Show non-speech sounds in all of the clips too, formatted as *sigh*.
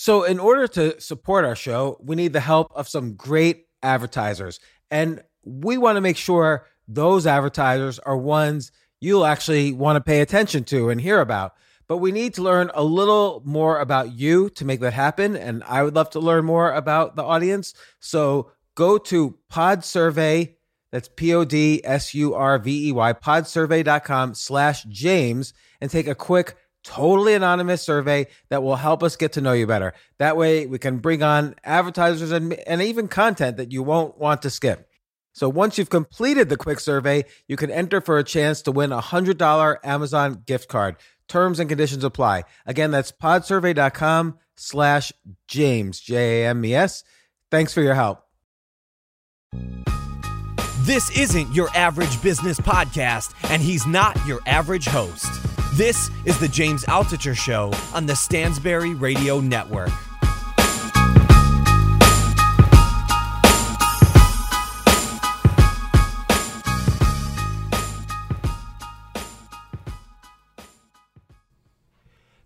So, in order to support our show, we need the help of some great advertisers. And we want to make sure those advertisers are ones you'll actually want to pay attention to and hear about. But we need to learn a little more about you to make that happen. And I would love to learn more about the audience. So, go to Pod Survey. That's P O D S U R V E Y, podsurvey.com slash James, and take a quick totally anonymous survey that will help us get to know you better. That way we can bring on advertisers and, and even content that you won't want to skip. So once you've completed the quick survey, you can enter for a chance to win a $100 Amazon gift card. Terms and conditions apply. Again, that's podsurvey.com slash James, J-A-M-E-S. Thanks for your help. This isn't your average business podcast, and he's not your average host. This is the James Altucher Show on the Stansberry Radio Network.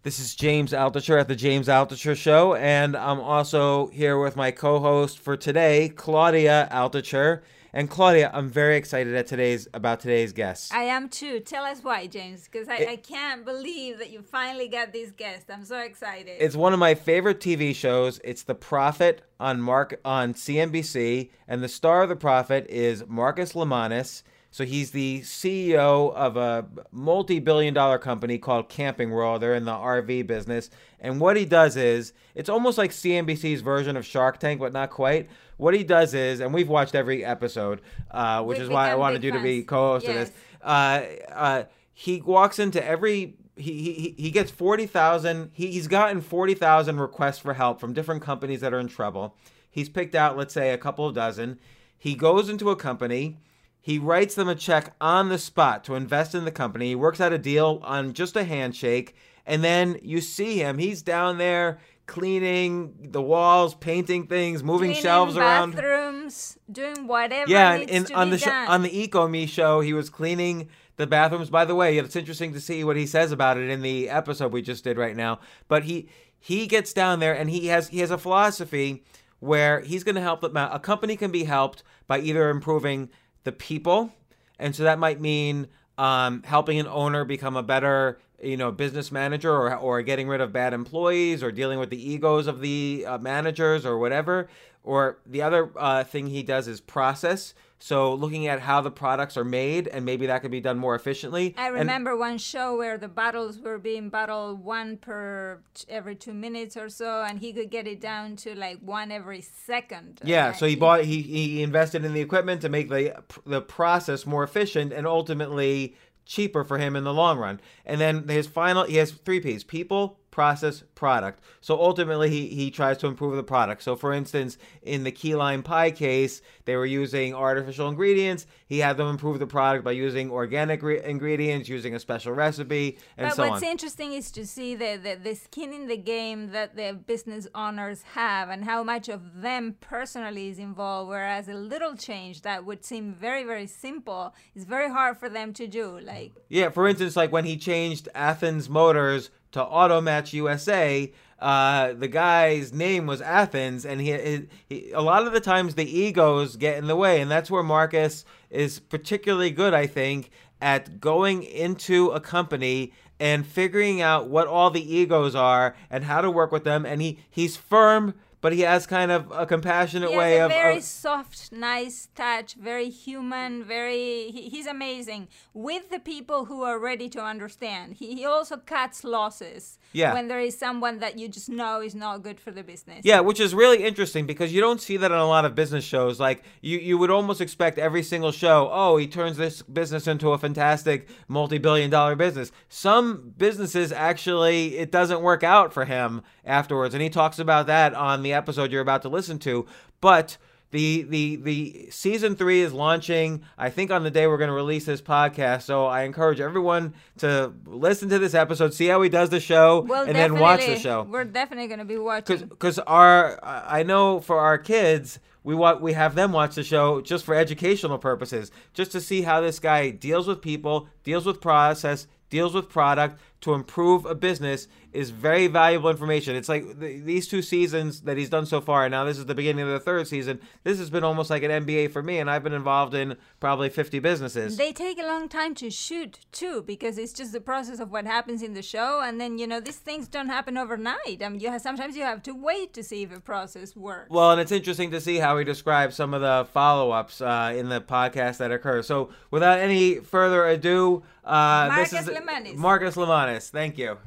This is James Altucher at the James Altucher Show, and I'm also here with my co-host for today, Claudia Altucher. And Claudia, I'm very excited at today's about today's guest. I am too. Tell us why, James, because I, I can't believe that you finally got this guest. I'm so excited. It's one of my favorite TV shows. It's The Profit on Mark on CNBC, and the star of The Profit is Marcus Lemonis. So he's the CEO of a multi-billion dollar company called Camping World. They're in the RV business. And what he does is, it's almost like CNBC's version of Shark Tank, but not quite. What he does is, and we've watched every episode, uh, which We've is why I wanted you to be co-host of this. Uh, uh, he walks into every he he, he gets 40,000 he, he's gotten 40,000 requests for help from different companies that are in trouble. He's picked out let's say a couple of dozen. He goes into a company, he writes them a check on the spot to invest in the company. He works out a deal on just a handshake and then you see him, he's down there cleaning the walls, painting things, moving Cleaning shelves around. bathrooms, doing whatever Yeah, needs and to on be the done. on the EcoMe show, he was cleaning the bathrooms. By the way, it's interesting to see what he says about it in the episode we just did right now. But he he gets down there and he has he has a philosophy where he's going to help them out. A company can be helped by either improving the people, and so that might mean um, helping an owner become a better you know business manager or, or getting rid of bad employees or dealing with the egos of the uh, managers or whatever. Or the other uh, thing he does is process. So looking at how the products are made and maybe that could be done more efficiently. I And- remember one show where the bottles were being bottled one per every two minutes or so, and he could get it down to like one every second. Yeah, so he bought he he invested in the equipment to make the the process more efficient and ultimately cheaper for him in the long run. And then his final he has three P's: people, process, product. So ultimately he he tries to improve the product. So for instance, in the key lime pie case, they were using artificial ingredients. He had them improve the product by using organic re- ingredients, using a special recipe, and But so what's interesting is to see the, the, the skin in the game that the business owners have and how much of them personally is involved. Whereas a little change that would seem very, very simple is very hard for them to do. Like, Yeah, for instance, like when he changed Athens Motors to Automatch USA, uh, the guy's name was Athens, and he, he, he a lot of the times the egos get in the way, and that's where Marcus is particularly good, I think, at going into a company and figuring out what all the egos are and how to work with them, and he he's firm but he has kind of a compassionate he way has a of, very of soft, nice touch, very human, very. He, he's amazing with the people who are ready to understand. He, he also cuts losses Yeah. when there is someone that you just know is not good for the business. Yeah, which is really interesting because you don't see that on a lot of business shows. Like you, you would almost expect every single show, oh, he turns this business into a fantastic multi-billion dollar business. Some businesses actually it doesn't work out for him afterwards, and he talks about that on the episode you're about to listen to. But the the the season three is launching. I think on the day we're going to release this podcast. So I encourage everyone to listen to this episode, see how he does the show, Well, and then watch the show We're definitely going to be watching. because our I know for our kids we want we have them watch the show just for educational purposes, just to see how this guy deals with people, deals with process, deals with product to improve a business is very valuable information. It's like th- these two seasons that he's done so far, and now this is the beginning of the third season. This has been almost like an MBA for me, and I've been involved in probably 50 businesses. They take a long time to shoot too, because it's just the process of what happens in the show, and then you know these things don't happen overnight. I mean, you have, sometimes you have to wait to see if a process works. Well, and it's interesting to see how he describes some of the follow-ups uh, in the podcast that occur. So, without any further ado, uh, this Marcus is Lemonis. Marcus Lemonis. Thank you.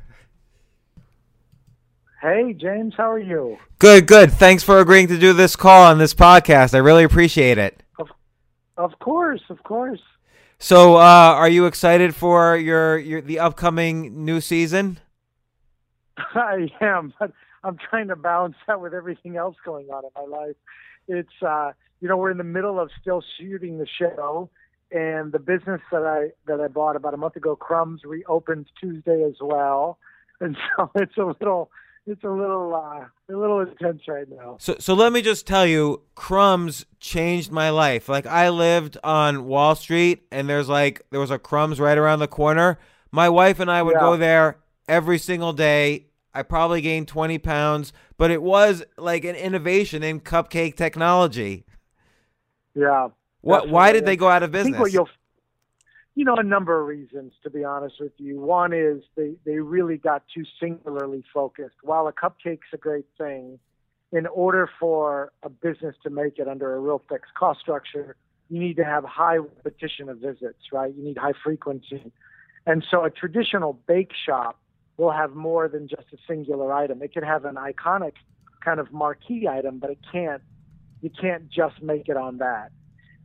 Hey, James, how are you? Good, good. Thanks for agreeing to do this call on this podcast. I really appreciate it. Of course, of course. So, uh, are you excited for your, your the upcoming new season? *laughs* I am, but I'm trying to balance that with everything else going on in my life. It's uh, you know, we're in the middle of still shooting the show, and the business that I that I bought about a month ago, Crumbs, reopens Tuesday as well, *laughs* and so it's a little it's a little uh, a little intense right now. So, so let me just tell you, Crumbs changed my life. Like I lived on Wall Street, and there's like there was a Crumbs right around the corner. My wife and I would Yeah. go there every single day. I probably gained 20 pounds, but it was like an innovation in cupcake technology. Yeah. What? Why did they go out of business? you know, a number of reasons. To be honest with you, one is they they really got too singularly focused. While a cupcake's a great thing, in order for a business to make it under a real fixed cost structure, you need to have high repetition of visits, right? You need high frequency, and so a traditional bake shop will have more than just a singular item. It could have an iconic kind of marquee item, but it can't. You can't just make it on that.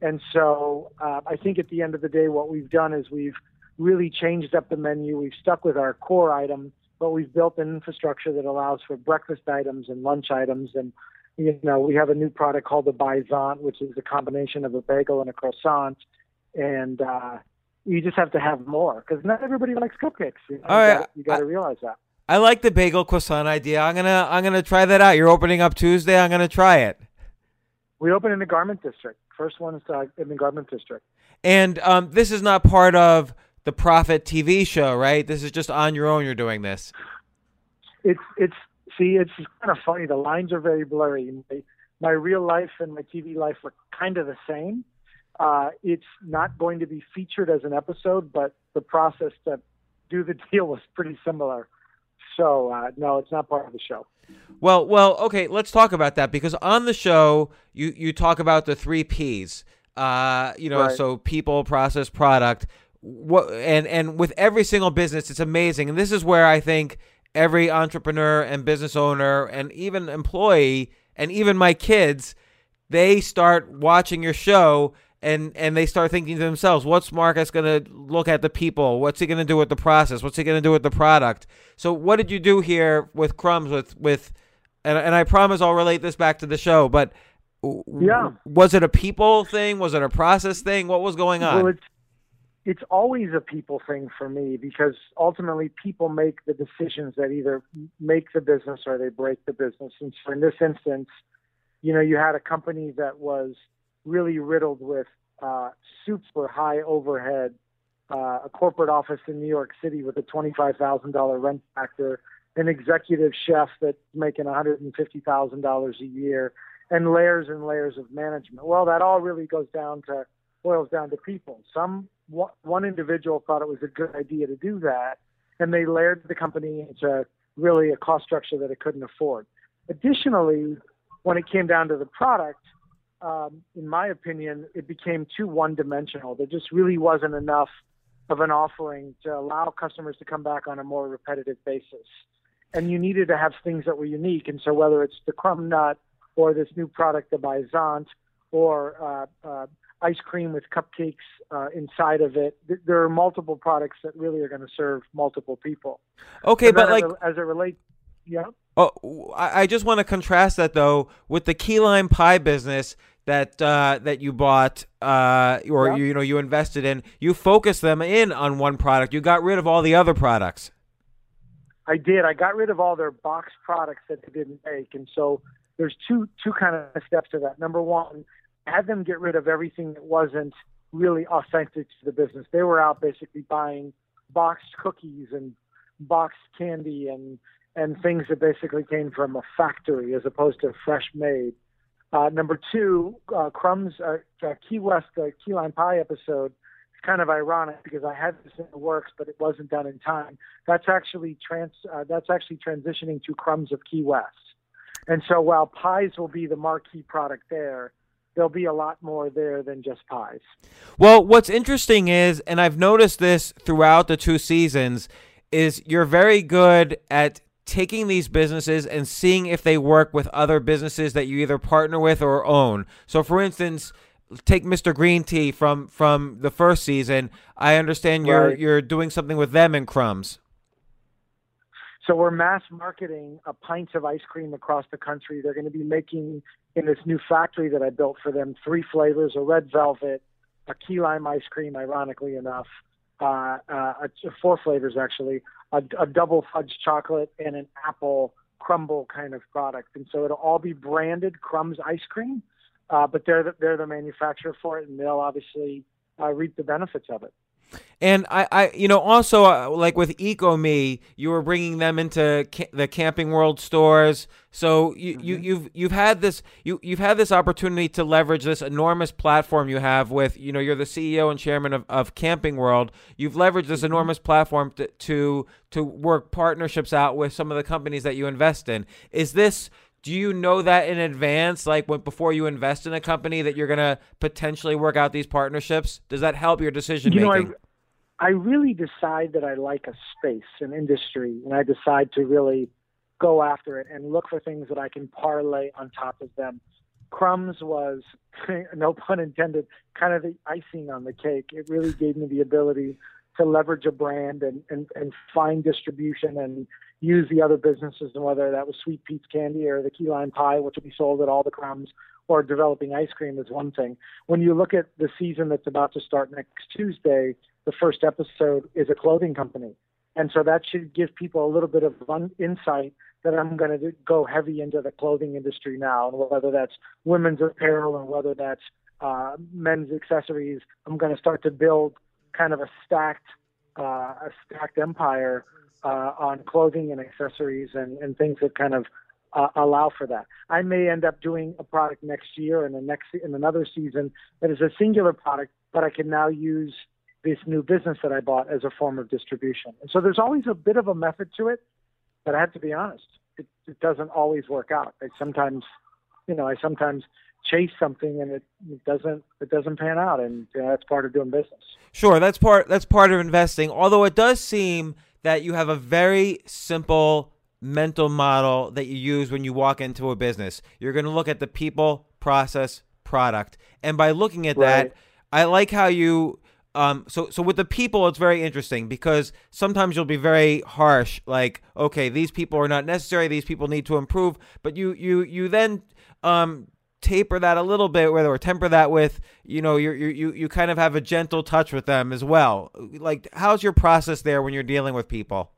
And so uh, I think at the end of the day, what we've done is we've really changed up the menu. We've stuck with our core item, but we've built an infrastructure that allows for breakfast items and lunch items. And, you know, we have a new product called the Baissant, which is a combination of a bagel and a croissant. And uh, you just have to have more because not everybody likes cupcakes. You, know, All you right, gotta- you got to realize that. I like the bagel croissant idea. I'm gonna I'm gonna try that out. You're opening up Tuesday. I'm gonna try it. We open in the Garment District. First one is uh, in the Garment District. And um, this is not part of the Profit TV show, right? This is just on your own. You're doing this. it's it's see it's kind of funny the lines are very blurry my, my real life and my tv life are kind of the same uh, it's not going to be featured as an episode but the process to do the *laughs* deal was pretty similar so uh, no it's not part of the show Well, well, okay. Let's talk about that because on the show you you talk about the three P's. Uh, you know, Right. so people, process, product. What and and with every single business, it's amazing. And this is where I think every entrepreneur and business owner and even employee and even my kids, they start watching your show and and they start thinking to themselves, what's Marcus going to look at the people? What's he going to do with the process? What's he going to do with the product? So what did you do here with Crumbs with with and and I promise I'll relate this back to the show, but Yeah. was it a people thing? Was it a process thing? What was going on? well it's it's always a people thing for me because ultimately people make the decisions that either make the business or they break the business and so in this instance you know you had a company that was really riddled with uh, super high overhead, uh, a corporate office in New York City with a $25,000 rent factor, an executive chef that's making $150,000 a year, and layers and layers of management. Well, that all really goes down to boils down to people. Some one one individual thought it was a good idea to do that, and they layered the company into really a cost structure that it couldn't afford. Additionally, when it came down to the product, um, in my opinion, it became too one dimensional. There just really wasn't enough of an offering to allow customers to come back on a more repetitive basis. And you needed to have things that were unique. And so whether it's the crumb nut or this new product, the Baissant, or uh, uh, ice cream with cupcakes uh, inside of it. There are multiple products that really are going to serve multiple people. Okay, but like as it relates, yeah. Oh, I just want to contrast that though with the key lime pie business that uh, that you bought uh, or yeah. you, you know you invested in. You focused them in on one product. You got rid of all the other products. I did. I got rid of all their box products that they didn't make, and so there's two two kind of steps to that. Number one, had them get rid of everything that wasn't really authentic to the business. They were out basically buying boxed cookies and boxed candy and and things that basically came from a factory as opposed to fresh made. Uh, number two, uh, Crumbs, uh, uh, Key West, uh, Key Lime Pie episode. It's kind of ironic because I had this in the works, but it wasn't done in time. That's actually trans. Uh, that's actually transitioning to Crumbs of Key West. And so while pies will be the marquee product there, there'll be a lot more there than just pies. Well, what's interesting is, and I've noticed this throughout the two seasons, is you're very good at taking these businesses and seeing if they work with other businesses that you either partner with or own. So, for instance, take Mr. Green Tea from from the first season. I understand you're right. you're doing something with them in Crumbs. So we're mass marketing a pints of ice cream across the country. They're going to be making in this new factory that I built for them three flavors: a red velvet, a key lime ice cream, ironically enough, uh, uh, four flavors actually, a, a double fudge chocolate, and an apple crumble kind of product. And so it'll all be branded Crumbs ice cream, uh, but they're the, they're the manufacturer for it, and they'll obviously uh, reap the benefits of it. And I, I, you know, also uh, like with EcoMe, you were bringing them into ca- the Camping World stores. So you, mm-hmm. you, you've, you've had this, you, you've had this opportunity to leverage this enormous platform you have with, you know, you're the CEO and chairman of, of Camping World. You've leveraged this mm-hmm. enormous platform to, to, to work partnerships out with some of the companies that you invest in. Is this do you know that in advance like when, before you invest in a company that you're going to potentially work out these partnerships? Does that help your decision you making know, I, I really decide that i like a space an industry and i decide to really go after it and look for things that i can parlay on top of them. Crumbs was *laughs* no pun intended kind of the icing on the cake. It really gave me the ability to leverage a brand and, and, and find distribution and use the other businesses, and whether that was Sweet Pete's Candy or the Key Lime Pie, which will be sold at all the crumbs, or developing ice cream is one thing. When you look at the season that's about to start next Tuesday, the first episode is a clothing company. And so that should give people a little bit of insight that I'm going to go heavy into the clothing industry now, and whether that's women's apparel or whether that's uh, men's accessories, I'm going to start to build kind of a stacked uh, a stacked empire uh, on clothing and accessories and, and things that kind of uh, allow for that. I may end up doing a product next year and the next in another season that is a singular product, but I can now use this new business that I bought as a form of distribution. And so there's always a bit of a method to it, but I have to be honest, it, it doesn't always work out. I sometimes, you know, I sometimes chase something and it, it doesn't it doesn't pan out. And you know, that's part of doing business. Sure that's part that's part of investing. Although it does seem that you have a very simple mental model that you use when you walk into a business. You're going to look at the people process product. And by looking at right. that i like how you um, so so with the people, it's very interesting because sometimes you'll be very harsh, like, okay, these people are not necessary, these people need to improve. But you you you then um, taper that a little bit with or temper that with you know you you you kind of have a gentle touch with them as well. Like how's your process there when you're dealing with people?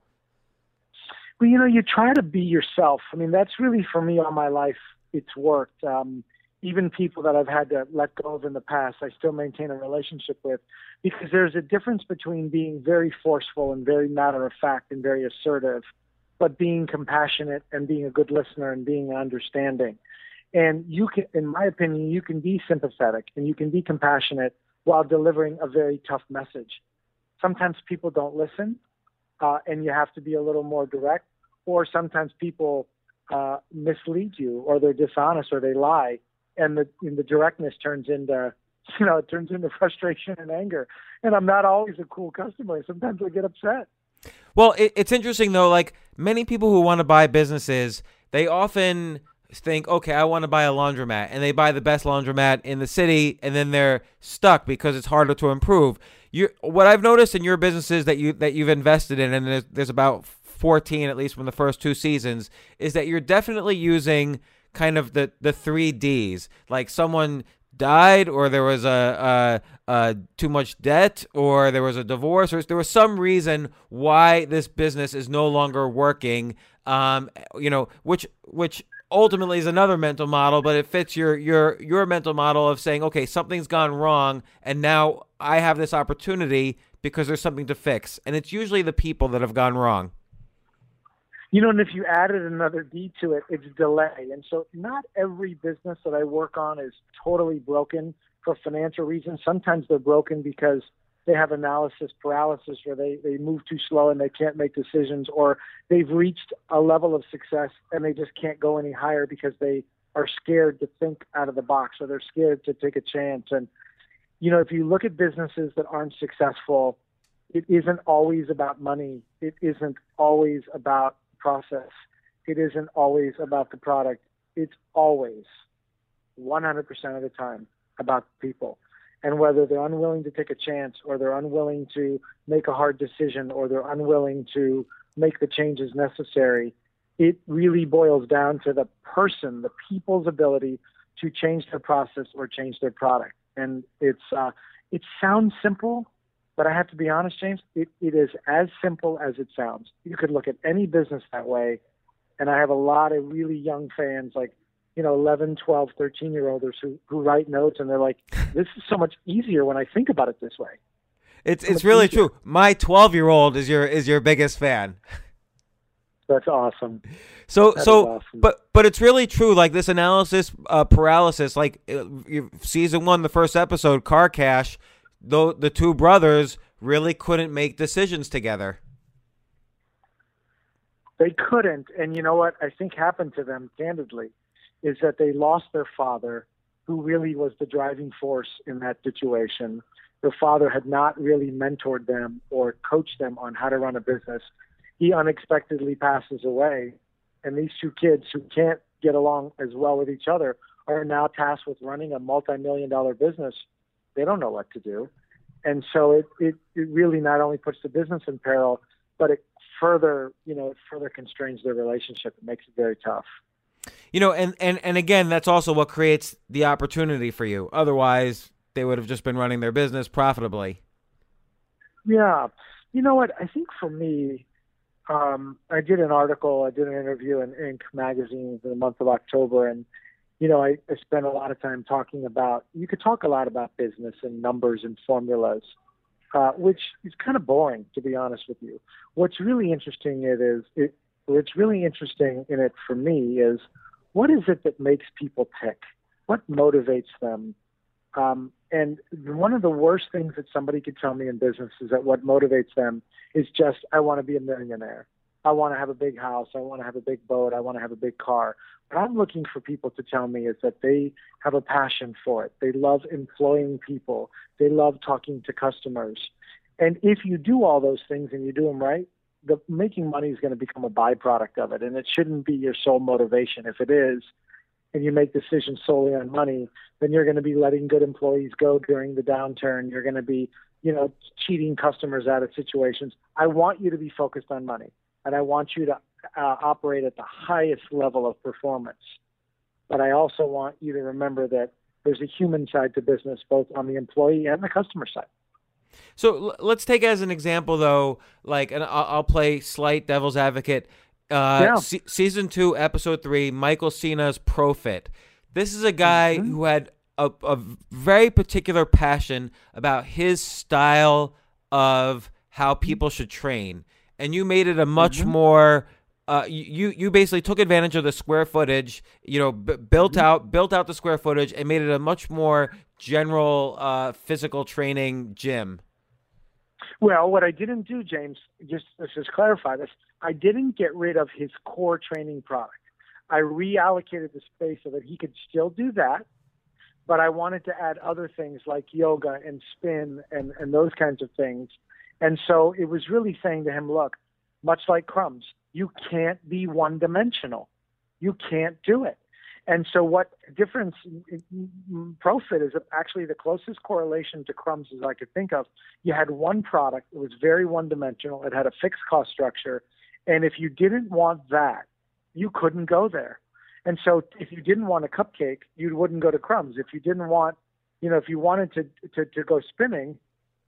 Well you know you try to be yourself. I mean that's really for me all my life it's worked. Um, even people that i've had to let go of in the past i still maintain a relationship with because there's a difference between being very forceful and very matter of fact and very assertive but being compassionate and being a good listener and being understanding and you can, in my opinion, you can be sympathetic and you can be compassionate while delivering a very tough message. Sometimes people don't listen, uh, and you have to be a little more direct. Or sometimes people uh, mislead you, or they're dishonest, or they lie, and the and the directness turns into *laughs* you know it turns into frustration and anger. And I'm not always a cool customer. Sometimes I get upset. Well, it, it's interesting though. Like many people who want to buy businesses, they often think, okay, I want to buy a laundromat, and they buy the best laundromat in the city, and then they're stuck because it's harder to improve. You, what I've noticed in your businesses that you that you've invested in, and there's, there's about 14 at least from the first two seasons, is that you're definitely using kind of the the three Ds. Like someone died, or there was a, a, a, too much debt, or there was a divorce, or there was some reason why this business is no longer working. Um, you know, which which ultimately is another mental model, but it fits your your your mental model of saying, okay, something's gone wrong, and now I have this opportunity because there's something to fix, and it's usually the people that have gone wrong. You know, and if you added another D to it, it's delay. And so, not every business that I work on is totally broken for financial reasons. Sometimes they're broken because they have analysis paralysis or they, they move too slow and they can't make decisions or they've reached a level of success and they just can't go any higher because they are scared to think out of the box or they're scared to take a chance. And you know if you look at businesses that aren't successful it isn't always about money. It isn't always about process. It isn't always about the product. It's always 100% of the time about people and whether they're unwilling to take a chance or they're unwilling to make a hard decision or they're unwilling to make the changes necessary, it really boils down to the person, the people's ability to change their process or change their product. And it's uh, it sounds simple, but I have to be honest, James, it, it is as simple as it sounds. You could look at any business that way, and I have a lot of really young fans like you know 11 12 13 year olders who who write notes and they're like this is so much easier when i think about it this way. It's so it's really easier. true. My 12 year old is your is your biggest fan. That's awesome. So that so awesome. but but it's really true like this analysis uh, paralysis like uh, season 1 the first episode car cash though the two brothers really couldn't make decisions together. They couldn't and you know what? I think happened to them candidly is that they lost their father, who really was the driving force in that situation. Their father had not really mentored them or coached them on how to run a business. He unexpectedly passes away, and these two kids who can't get along as well with each other are now tasked with running a multi-million dollar business. They don't know what to do. And so it, it, it really not only puts the business in peril, but it further, you know, it further constrains their relationship. It makes it very tough. You know, and, and, and again, that's also what creates the opportunity for you. Otherwise, they would have just been running their business profitably. Yeah. You know what? I think for me, um, I did an article, I did an interview in Inc. magazine in the month of October, and you know, I, I spent a lot of time talking about. You could talk a lot about business and numbers and formulas, uh, which is kind of boring, to be honest with you. What's really interesting it is it. What's really interesting in it for me is what is it that makes people pick? What motivates them? Um, and one of the worst things that somebody could tell me in business is that what motivates them is just, I want to be a millionaire. I want to have a big house. I want to have a big boat. I want to have a big car. What I'm looking for people to tell me is that they have a passion for it. They love employing people. They love talking to customers. And if you do all those things and you do them right, the making money is going to become a byproduct of it, and it shouldn't be your sole motivation. If it is, and you make decisions solely on money, then you're going to be letting good employees go during the downturn. You're going to be, you know, cheating customers out of situations. I want you to be focused on money, and I want you to uh, operate at the highest level of performance. But I also want you to remember that there's a human side to business, both on the employee and the customer side. So l- let's take as an example, though, like, and I'll, I'll play slight devil's advocate. Uh, Yeah. se- season two, episode three, Michael Cena's Profit. This is a guy Mhm. who had a, a very particular passion about his style of how people should train, and you made it a much Mhm. more. Uh, you you basically took advantage of the square footage, you know, b- built out built out the square footage and made it a much more general uh, physical training gym. Well, what I didn't do, James, just let's just clarify this. I didn't get rid of his core training product. I reallocated the space so that he could still do that, but I wanted to add other things like yoga and spin and, and those kinds of things. And so it was really saying to him, look, much like crumbs, you can't be one dimensional. You can't do it. And so, what difference Profit is actually the closest correlation to crumbs as I could think of. You had one product, it was very one dimensional, it had a fixed cost structure. And if you didn't want that, you couldn't go there. And so, if you didn't want a cupcake, you wouldn't go to crumbs. If you didn't want, you know, if you wanted to, to, to go spinning,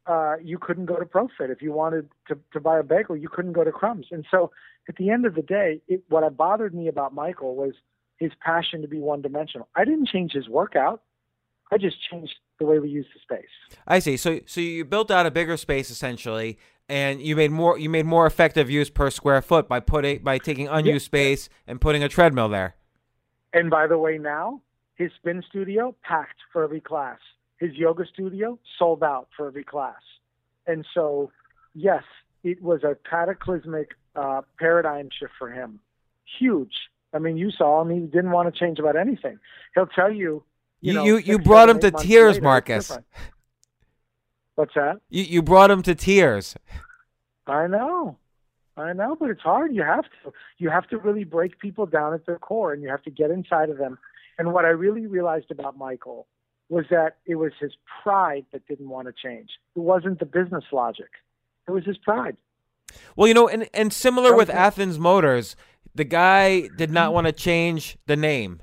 uh, you couldn't go to Profit. If you wanted to, to buy a bagel, you couldn't go to Crumbs. And so, at the end of the day, it, what bothered me about Michael was his passion to be one dimensional. I didn't change his workout. I just changed the way we use the space. I see. So so you built out a bigger space essentially and you made more you made more effective use per square foot by putting by taking unused yeah. space and putting a treadmill there. And by the way now, his spin studio packed for every class. His yoga studio sold out for every class. And so yes, it was a cataclysmic uh, paradigm shift for him. Huge I mean, you saw him; he didn't want to change about anything. He'll tell you. You you know, you, you brought him to tears, later, Marcus. What's that? You you brought him to tears. I know, I know, but it's hard. You have to. You have to really break people down at their core, and you have to get inside of them. And what I really realized about Michael was that it was his pride that didn't want to change. It wasn't the business logic. It was his pride. Well, you know, and and similar with Athens Motors, the guy did not want to change the name.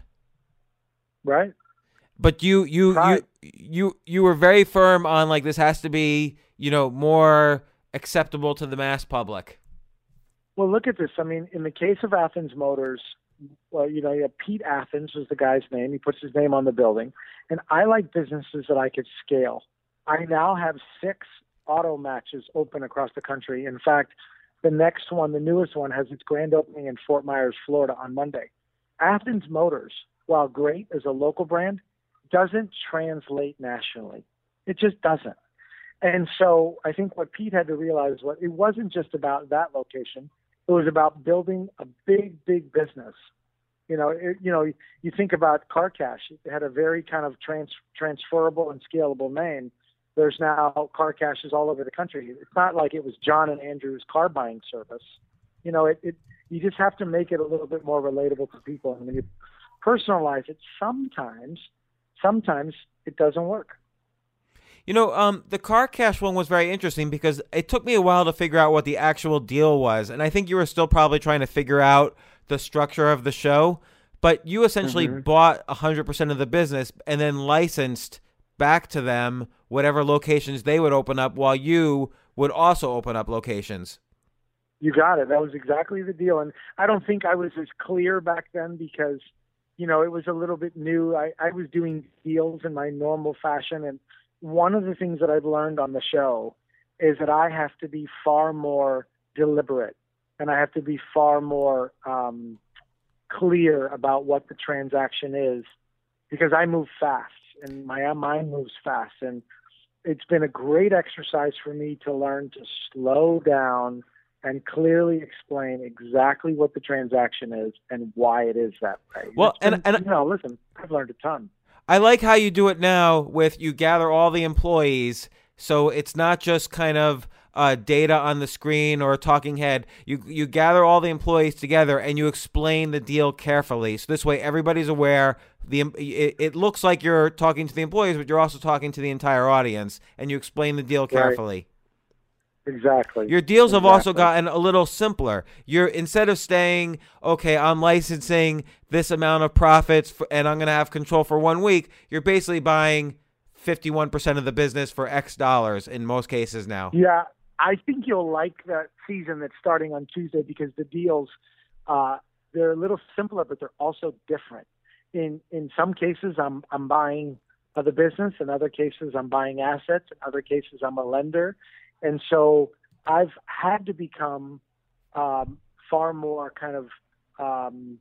Right. But you you you you you were very firm on like this has to be, you know, more acceptable to the mass public. Well, look at this. I mean, in the case of Athens Motors, well, you know, you Pete Athens was the guy's name. He puts his name on the building. And I like businesses that I could scale. I now have six auto matches open across the country. In fact, the next one, the newest one, has its grand opening in Fort Myers, Florida on Monday. Athens Motors, while great as a local brand, doesn't translate nationally. It just doesn't. And so I think what Pete had to realize was it wasn't just about that location. It was about building a big, big business. You know, it, you know, you think about Car Cash. It had a very kind of trans, transferable and scalable name there's now car caches all over the country. It's not like it was John and Andrew's car buying service. You know, it, it you just have to make it a little bit more relatable to people. And when you personalize it, sometimes, sometimes it doesn't work. You know, um, the car cash one was very interesting because it took me a while to figure out what the actual deal was, and I think you were still probably trying to figure out the structure of the show. But you essentially mm-hmm. bought hundred percent of the business and then licensed back to them whatever locations they would open up while you would also open up locations. You got it. That was exactly the deal. And I don't think I was as clear back then because, you know, it was a little bit new. I, I was doing deals in my normal fashion. And one of the things that I've learned on the show is that I have to be far more deliberate and I have to be far more um, clear about what the transaction is because I move fast and my mind moves fast. And it's been a great exercise for me to learn to slow down and clearly explain exactly what the transaction is and why it is that way. Well, been, and, and you know, listen, I've learned a ton. I like how you do it now with you gather all the employees, so it's not just kind of uh, data on the screen or a talking head. You you gather all the employees together and you explain the deal carefully. So this way, everybody's aware. The it, it looks like you're talking to the employees, but you're also talking to the entire audience, and you explain the deal carefully. Right. Exactly. Your deals exactly. have also gotten a little simpler. You're instead of staying, "Okay, I'm licensing this amount of profits for, and I'm going to have control for 1 week," you're basically buying 51% of the business for X dollars in most cases now. Yeah, I think you'll like that season that's starting on Tuesday because the deals uh, they're a little simpler, but they're also different. In in some cases, I'm I'm buying the business. In other cases, I'm buying assets. In other cases, I'm a lender, and so I've had to become um, far more kind of um,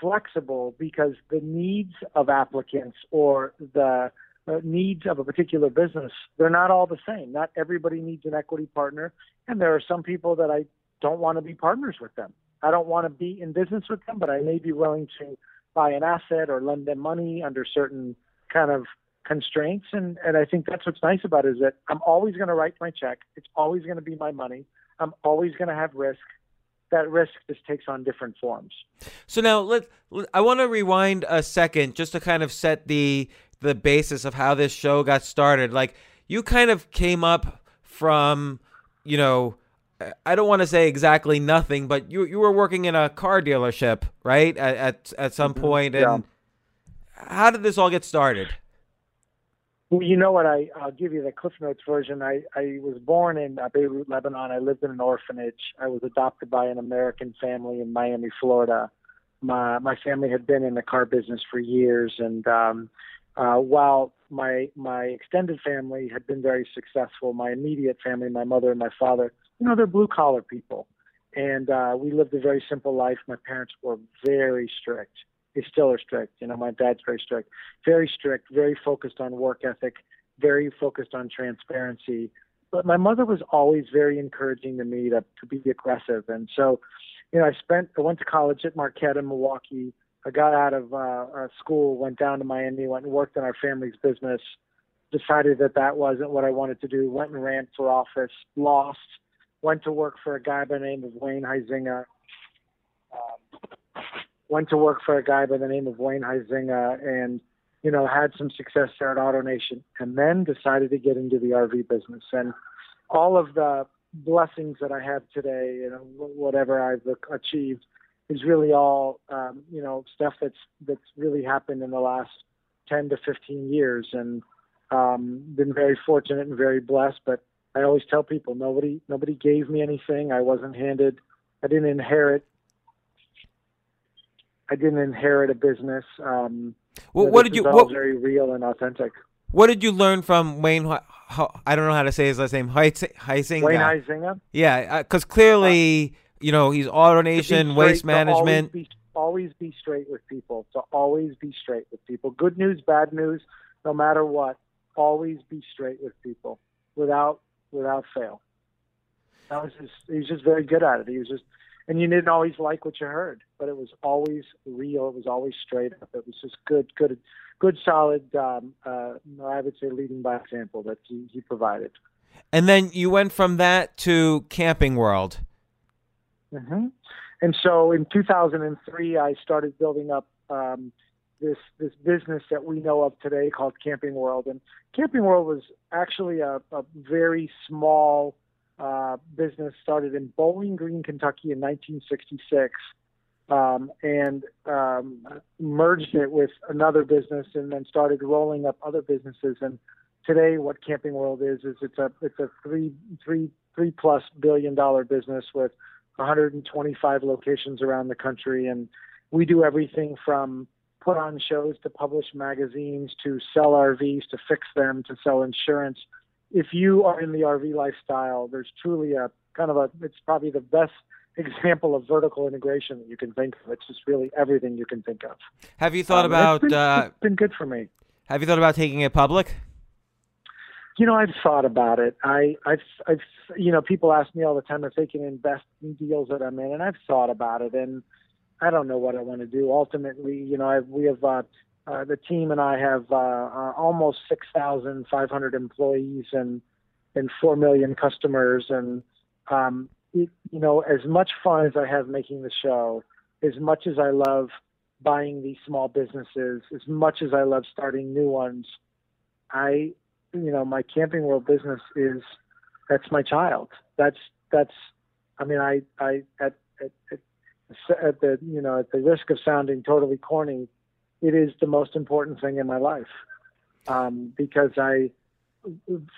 flexible because the needs of applicants or the uh, needs of a particular business, they're not all the same. Not everybody needs an equity partner, and there are some people that I don't want to be partners with them. I don't want to be in business with them, but I may be willing to buy an asset or lend them money under certain kind of constraints. And, and I think that's what's nice about it is that I'm always going to write my check. It's always going to be my money. I'm always going to have risk. That risk just takes on different forms. So now let, let I want to rewind a second just to kind of set the the basis of how this show got started. Like you kind of came up from, you know, I don't want to say exactly nothing, but you you were working in a car dealership, right? At at, at some Mm-hmm. point, Yeah. and how did this all get started? Well, you know what? I, I'll give you the Cliff Notes version. I, I was born in uh, Beirut, Lebanon. I lived in an orphanage. I was adopted by an American family in Miami, Florida. My my family had been in the car business for years, and um, uh, while my my extended family had been very successful, my immediate family, my mother and my father, you know, they're blue collar people, and uh, we lived a very simple life. My parents were very strict. They still are strict. You know, my dad's very strict very strict, very focused on work ethic, very focused on transparency. But my mother was always very encouraging to me to, to be aggressive. And so, you know, I spent, I went to college at Marquette in Milwaukee. I got out of uh, uh, school, went down to Miami, went and worked in our family's business, decided that that wasn't what I wanted to do, went and ran for office, lost, went to work for a guy by the name of Wayne Huizinga. Um, went to work for a guy by the name of Wayne Huizinga and, you know, had some success there at AutoNation and then decided to get into the RV business. And all of the blessings that I have today and whatever I've achieved is really all, um, you know, stuff that's, that's really happened in the last 10 to 15 years and um, been very fortunate and very blessed. But I always tell people nobody, nobody gave me anything. I wasn't handed, I didn't inherit I didn't inherit a business. Um, Well, what did you what, very real and authentic. what did you learn from Wayne? I don't know how to say his last name. Heis- Heising. Wayne Huizinga. Yeah, because clearly, you know, he's to be AutoNation, straight, waste management. Always be, always be straight with people. To always be straight with people. Good news, bad news, no matter what. Always be straight with people, without without fail. That was just, he was just very good at it. He was just, and you didn't always like what you heard, but it was always real. It was always straight up. It was just good, good, good, solid. Um, uh, I would say leading by example that he, he provided. And then you went from that to Camping World. Mm-hmm. And so in 2003, I started building up um, this this business that we know of today called Camping World. And Camping World was actually a, a very small uh, business started in Bowling Green, Kentucky in 1966. Um, and um, merged it with another business, and then started rolling up other businesses. And today, what Camping World is is it's a it's a three three three plus billion dollar business with 125 locations around the country, and we do everything from put on shows to publish magazines to sell RVs to fix them to sell insurance. If you are in the RV lifestyle, there's truly a kind of a it's probably the best *laughs* example of vertical integration that you can think of. It's just really everything you can think of. Have you thought Um, about it's been, uh, it's been good for me. Have you thought about taking it public? You know, I've thought about it. I, I've, I've, you know, people ask me all the time if they can invest in deals that I'm in, and I've thought about it, and I don't know what I want to do. Ultimately, you know, I've, we have uh, uh, the team and I have uh, uh, almost 6,500 employees and and four million customers, and um, it, you know, as much fun as I have making the show, as much as I love buying these small businesses, as much as I love starting new ones, I you know my camping world business is that's my child. That's that's i mean i i at at, at at the you know at the risk of sounding totally corny it is the most important thing in my life um because i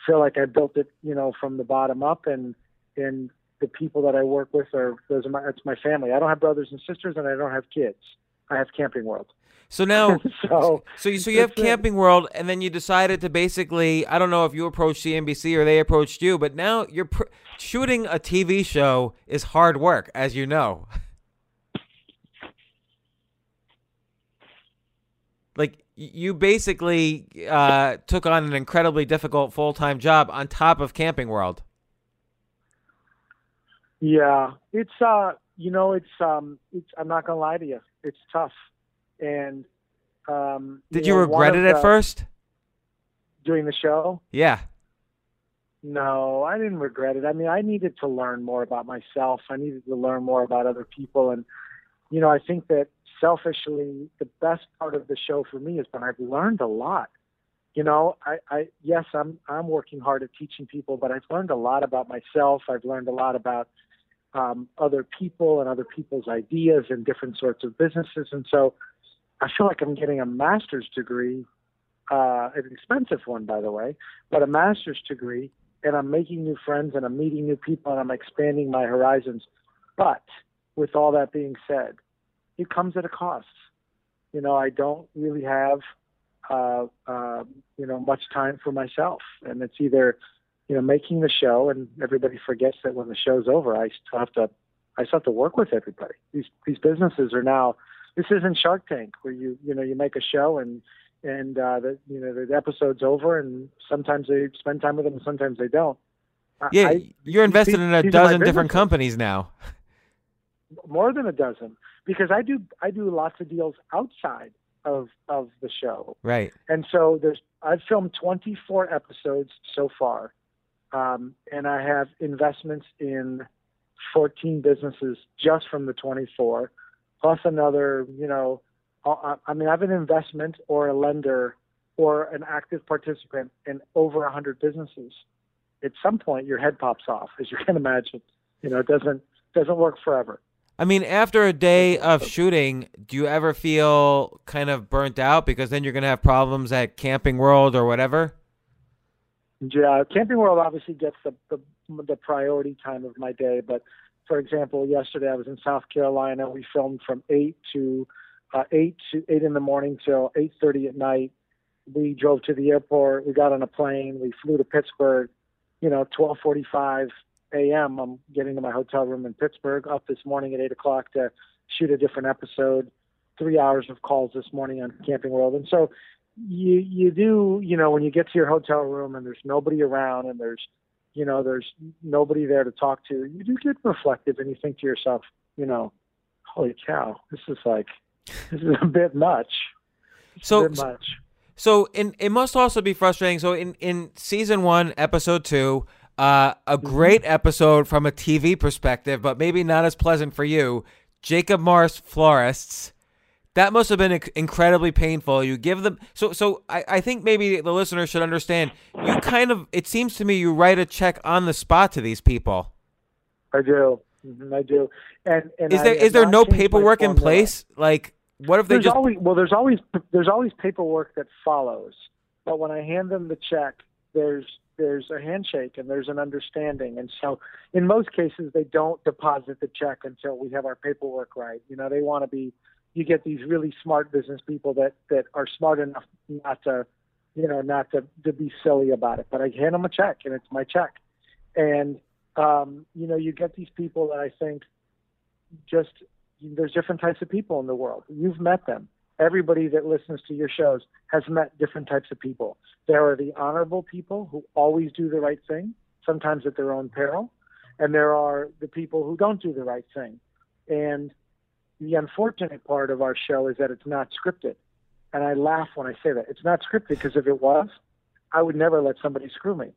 feel like i built it you know from the bottom up and and the people that i work with are those are my it's my family i don't have brothers and sisters and i don't have kids i have camping world So now, *laughs* so so you, so you have it. Camping World, and then you decided to basically, I don't know if you approached CNBC or they approached you, but now you're pr- shooting a TV show is hard work, as you know. *laughs* Like you basically uh, took on an incredibly difficult full time job on top of Camping World. Yeah, it's uh, you know, it's um, it's. I'm not gonna lie to you. It's tough, and um. Did you, know, regret it at the- first? doing the show? Yeah. No, I didn't regret it. I mean, I needed to learn more about myself. I needed to learn more about other people, and you know, I think that selfishly, the best part of the show for me has been I've learned a lot. You know, I, I yes, I'm I'm working hard at teaching people, but I've learned a lot about myself. I've learned a lot about um, other people and other people's ideas and different sorts of businesses, and so I feel like I'm getting a master's degree, uh, an expensive one, by the way, but a master's degree, and I'm making new friends and I'm meeting new people and I'm expanding my horizons. But with all that being said, it comes at a cost. You know, I don't really have, uh, uh, you know, much time for myself, and it's either, you know, making the show, and everybody forgets that when the show's over, I still have to, I still have to work with everybody. These these businesses are now. This isn't Shark Tank where you you know you make a show and and uh, the you know the episode's over, and sometimes they spend time with them, and sometimes they don't. Yeah, I- you're invested these- in a these are my dozen different companies now. more than a dozen because I do I do lots of deals outside of of the show, Right. and so there's I've filmed 24 episodes so far, um, and I have investments in 14 businesses just from the 24, plus another you know I, I mean I have an investment or a lender or an active participant in over 100 businesses. At some point, your head pops off, as you can imagine. You know, it doesn't doesn't work forever. I mean, after a day of shooting, do you ever feel kind of burnt out because then you're going to have problems at Camping World or whatever? Yeah, Camping World obviously gets the, the the priority time of my day. But for example, yesterday I was in South Carolina. We filmed from eight to uh, eight to eight in the morning till eight thirty at night. We drove to the airport. We got on a plane. We flew to Pittsburgh. You know, twelve forty-five a.m. I'm getting to my hotel room in Pittsburgh. Up this morning at eight o'clock to shoot a different episode. Three hours of calls this morning on Camping World, and so you you do you know when you get to your hotel room and there's nobody around and there's you know there's nobody there to talk to you do get reflective and you think to yourself you know holy cow this is like this is a bit much It's So- bit much So, in, it must also be frustrating. So, in, in season one, episode two, uh, a great episode from a TV perspective, but maybe not as pleasant for you. Jacob Maarse florists. That must have been incredibly painful. You give them so so. I, I think maybe the listener should understand. You kind of it seems to me you write a check on the spot to these people. I do Mhm, I do and and Is there is there no paperwork in place? Like what if they there's just always well there's always there's always paperwork that follows but when i hand them the check there's there's a handshake and there's an understanding and so in most cases they don't deposit the check until we have our paperwork right you know they want to be you get these really smart business people that that are smart enough not to you know not to to be silly about it but i hand them a check and it's my check and um you know you get these people that i think just there's different types of people in the world. You've met them. Everybody that listens to your shows has met different types of people. There are the honorable people who always do the right thing, sometimes at their own peril, and there are the people who don't do the right thing. And the unfortunate part of our show is that it's not scripted. And I laugh when I say that. It's not scripted because if it was, I would never let somebody screw me.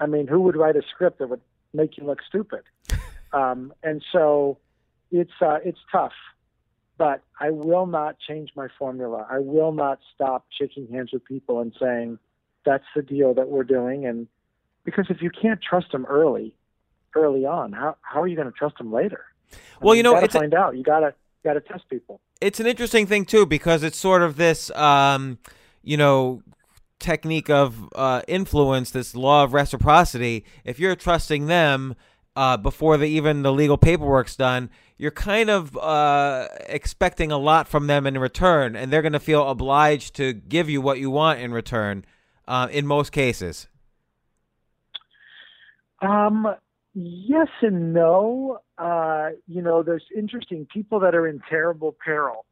I mean, who would write a script that would make you look stupid? *laughs* Um, and so it's uh, it's tough, but I will not change my formula. I will not stop shaking hands with people and saying that's the deal that we're doing. And because if you can't trust them early, early on, how how are you going to trust them later? I Well, mean, you know, you gotta it's a- find out. You gotta gotta test people. it's an interesting thing too because it's sort of this um you know technique of uh influence this law of reciprocity if you're trusting them uh before the even the legal paperwork's done you're kind of uh expecting a lot from them in return and they're going to feel obliged to give you what you want in return uh in most cases Um, yes and no. Uh, you know, there's interesting people that are in terrible peril.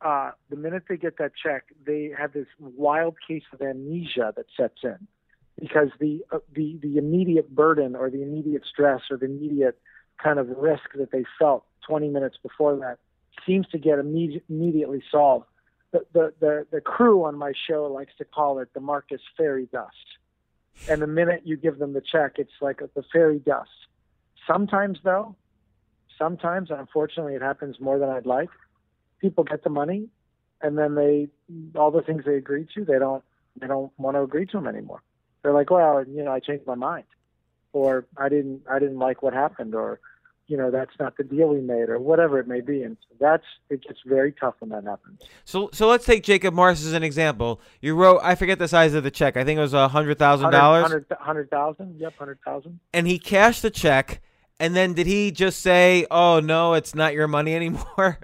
Uh, the minute they get that check, they have this wild case of amnesia that sets in because the uh, the the immediate burden or the immediate stress or the immediate kind of risk that they felt 20 minutes before that seems to get immediate, immediately solved. The, the, the, the crew on my show likes to call it the Marcus fairy dust. And the minute you give them the check, it's like the fairy dust. Sometimes, though, sometimes, unfortunately, it happens more than I'd like. People get the money, and then they all the things they agreed to, they don't they don't want to agree to them anymore. They're like, well, you know, I changed my mind, or I didn't I didn't like what happened, or you know that's not the deal we made or whatever it may be. And that's it gets very tough when that happens. So so let's take Jacob Maarse as an example. You wrote i forget the size of the check. I think it was a hundred thousand dollars. hundred thousand? Yep hundred thousand. And he cashed the check. And then did he just say oh no it's not your money *laughs* anymore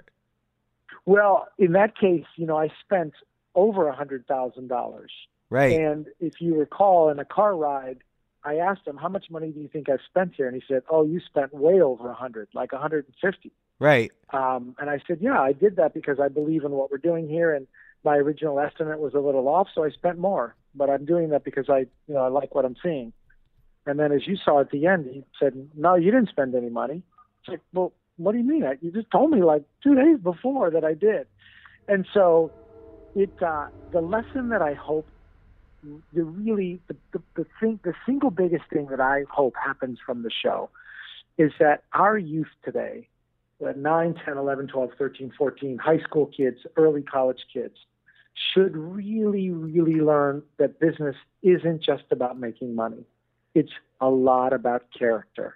well in that case you know i spent over a hundred thousand dollars. Right. And if you recall in a car ride I asked him, "How much money do you think I've spent here?" And he said, "Oh, you spent way over a hundred, like a hundred and fifty. Right. Um, and I said, "Yeah, I did that because I believe in what we're doing here, and my original estimate was a little off, so I spent more. But I'm doing that because I, you know, I like what I'm seeing." And then, as you saw at the end, he said, "No, you didn't spend any money." It's like, "Well, what do you mean? You just told me like two days before that I did." And so, it uh, the lesson that I hope the really the, the, the thing the single biggest thing that I hope happens from the show is that our youth today, the 9, 10, 11, 12, 13, 14, high school kids, early college kids, should really, really learn that business isn't just about making money. It's a lot about character.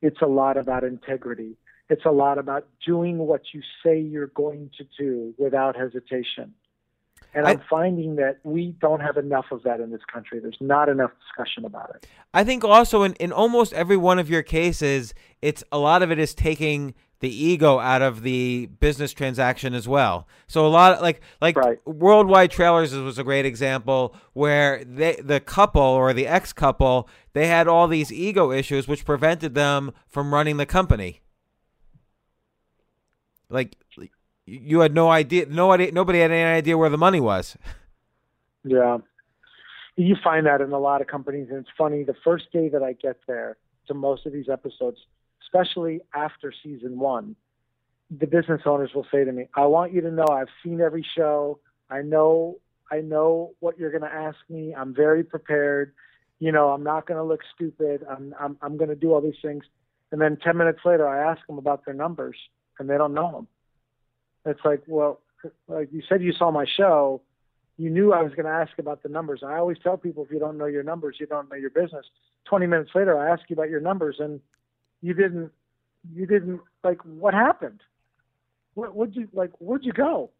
It's a lot about integrity. It's a lot about doing what you say you're going to do without hesitation. And I, am finding that we don't have enough of that in this country. There's not enough discussion about it. I think also in, in almost every one of your cases, it's a lot of it is taking the ego out of the business transaction as well. So a lot of, like like right. worldwide trailers was a great example where they the couple or the ex couple they had all these ego issues which prevented them from running the company. Like you had no idea, no idea, nobody had any idea where the money was. *laughs* Yeah, you find that in a lot of companies, and it's funny. The first day that I get there to most of these episodes, especially after season one, the business owners will say to me, "I want you to know I've seen every show. I know, I know what you're going to ask me. I'm very prepared. You know, I'm not going to look stupid. I'm, I'm, I'm going to do all these things." And then ten minutes later, I ask them about their numbers, and they don't know them. It's like, well, like you said, you saw my show. You knew I was going to ask about the numbers. I always tell people if you don't know your numbers, you don't know your business. 20 minutes later, I ask you about your numbers and you didn't, you didn't like what happened? What, would you like? Where'd you go?